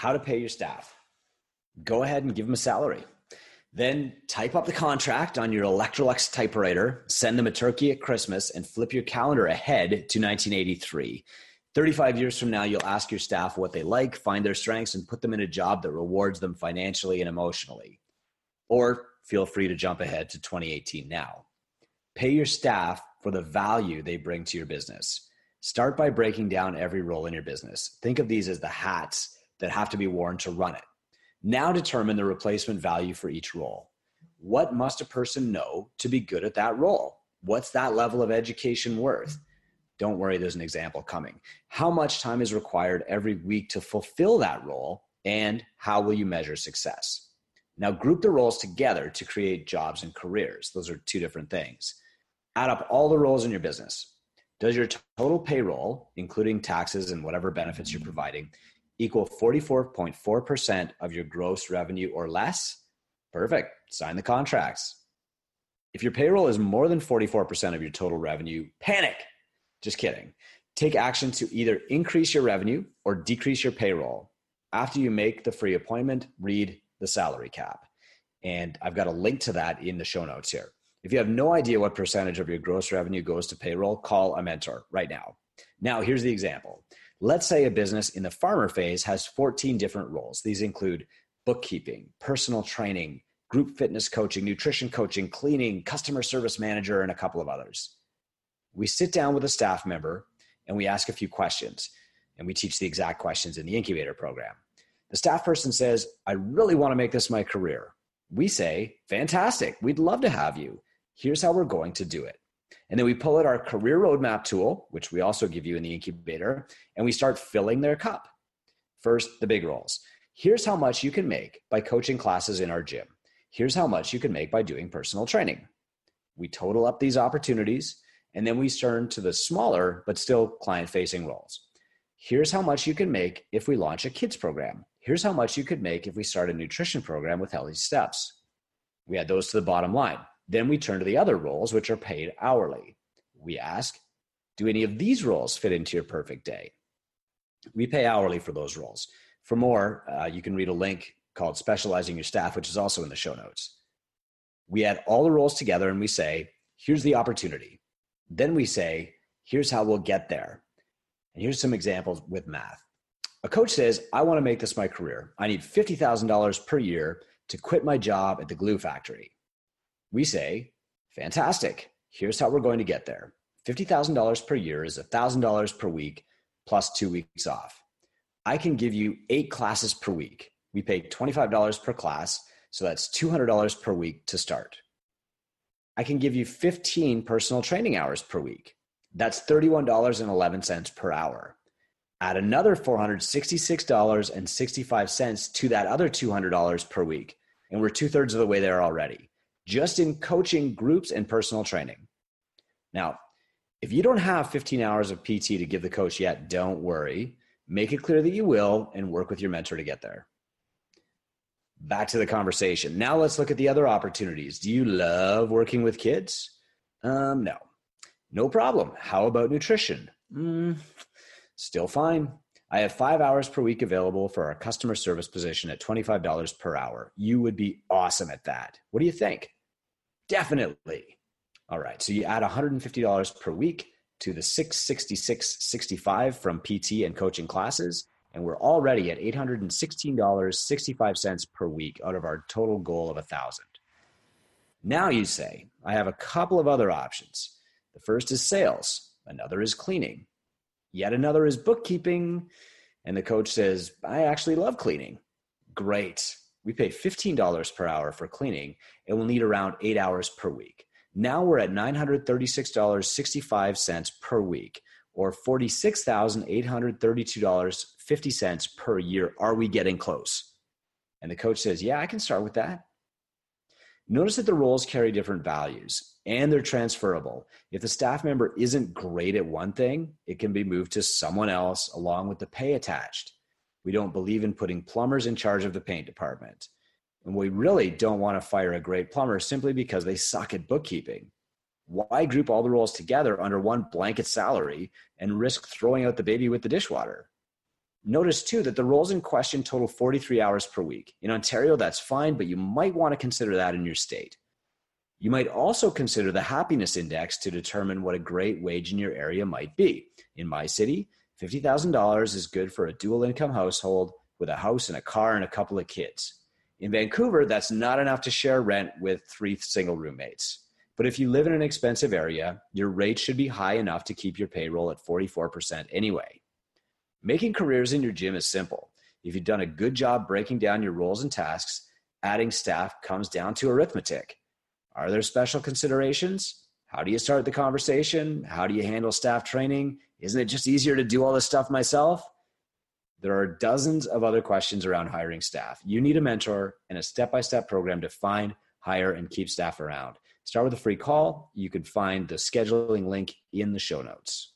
how to pay your staff. Go ahead and give them a salary. Then type up the contract on your Electrolux typewriter, send them a turkey at Christmas, and flip your calendar ahead to 1983. 35 years from now, you'll ask your staff what they like, find their strengths, and put them in a job that rewards them financially and emotionally. Or feel free to jump ahead to 2018 now. Pay your staff for the value they bring to your business. Start by breaking down every role in your business. Think of these as the hats that have to be worn to run it. Now determine the replacement value for each role. What must a person know to be good at that role? What's that level of education worth? Don't worry, there's an example coming. How much time is required every week to fulfill that role? And how will you measure success? Now, group the roles together to create jobs and careers. Those are two different things. Add up all the roles in your business. Does your total payroll, including taxes and whatever benefits you're providing, equal 44.4% of your gross revenue or less, perfect. Sign the contracts. If your payroll is more than 44% of your total revenue, panic. Just kidding. Take action to either increase your revenue or decrease your payroll. After you make the free appointment, read the salary cap. And I've got a link to that in the show notes here. If you have no idea what percentage of your gross revenue goes to payroll, call a mentor right now. Now, here's the example Let's say a business in the farmer phase has 14 different roles. These include bookkeeping, personal training, group fitness coaching, nutrition coaching, cleaning, customer service manager, and a couple of others. We sit down with a staff member and we ask a few questions, and we teach the exact questions in the incubator program. The staff person says, I really want to make this my career. We say, Fantastic, we'd love to have you. Here's how we're going to do it. And then we pull out our career roadmap tool, which we also give you in the incubator, and we start filling their cup. First, the big roles. Here's how much you can make by coaching classes in our gym. Here's how much you can make by doing personal training. We total up these opportunities, and then we turn to the smaller but still client facing roles. Here's how much you can make if we launch a kids program. Here's how much you could make if we start a nutrition program with Healthy Steps. We add those to the bottom line. Then we turn to the other roles, which are paid hourly. We ask, do any of these roles fit into your perfect day? We pay hourly for those roles. For more, uh, you can read a link called Specializing Your Staff, which is also in the show notes. We add all the roles together and we say, here's the opportunity. Then we say, here's how we'll get there. And here's some examples with math. A coach says, I want to make this my career. I need $50,000 per year to quit my job at the glue factory we say, fantastic. Here's how we're going to get there. $50,000 per year is $1,000 per week plus two weeks off. I can give you eight classes per week. We pay $25 per class, so that's $200 per week to start. I can give you 15 personal training hours per week. That's $31.11 per hour. Add another $466.65 to that other $200 per week. And we're two thirds of the way there already just in coaching groups and personal training. Now, if you don't have 15 hours of PT to give the coach yet, don't worry. Make it clear that you will and work with your mentor to get there. Back to the conversation. Now let's look at the other opportunities. Do you love working with kids? Um, no. No problem. How about nutrition? Mm, still fine. I have five hours per week available for our customer service position at $25 per hour. You would be awesome at that. What do you think? Definitely. All right. So you add $150 per week to the 666.65 from PT and coaching classes, and we're already at $816.65 per week out of our total goal of 1000. Now you say, I have a couple of other options. The first is sales, another is cleaning, yet another is bookkeeping, and the coach says, I actually love cleaning. Great. We pay $15 per hour for cleaning and we'll need around eight hours per week. Now we're at $936.65 per week or $46,832.50 per year. Are we getting close? And the coach says, Yeah, I can start with that. Notice that the roles carry different values and they're transferable. If the staff member isn't great at one thing, it can be moved to someone else along with the pay attached. We don't believe in putting plumbers in charge of the paint department. And we really don't want to fire a great plumber simply because they suck at bookkeeping. Why group all the roles together under one blanket salary and risk throwing out the baby with the dishwater? Notice too that the roles in question total 43 hours per week. In Ontario, that's fine, but you might want to consider that in your state. You might also consider the happiness index to determine what a great wage in your area might be. In my city, $50,000 is good for a dual income household with a house and a car and a couple of kids. In Vancouver, that's not enough to share rent with three single roommates. But if you live in an expensive area, your rate should be high enough to keep your payroll at 44% anyway. Making careers in your gym is simple. If you've done a good job breaking down your roles and tasks, adding staff comes down to arithmetic. Are there special considerations? How do you start the conversation? How do you handle staff training? Isn't it just easier to do all this stuff myself? There are dozens of other questions around hiring staff. You need a mentor and a step by step program to find, hire, and keep staff around. Start with a free call. You can find the scheduling link in the show notes.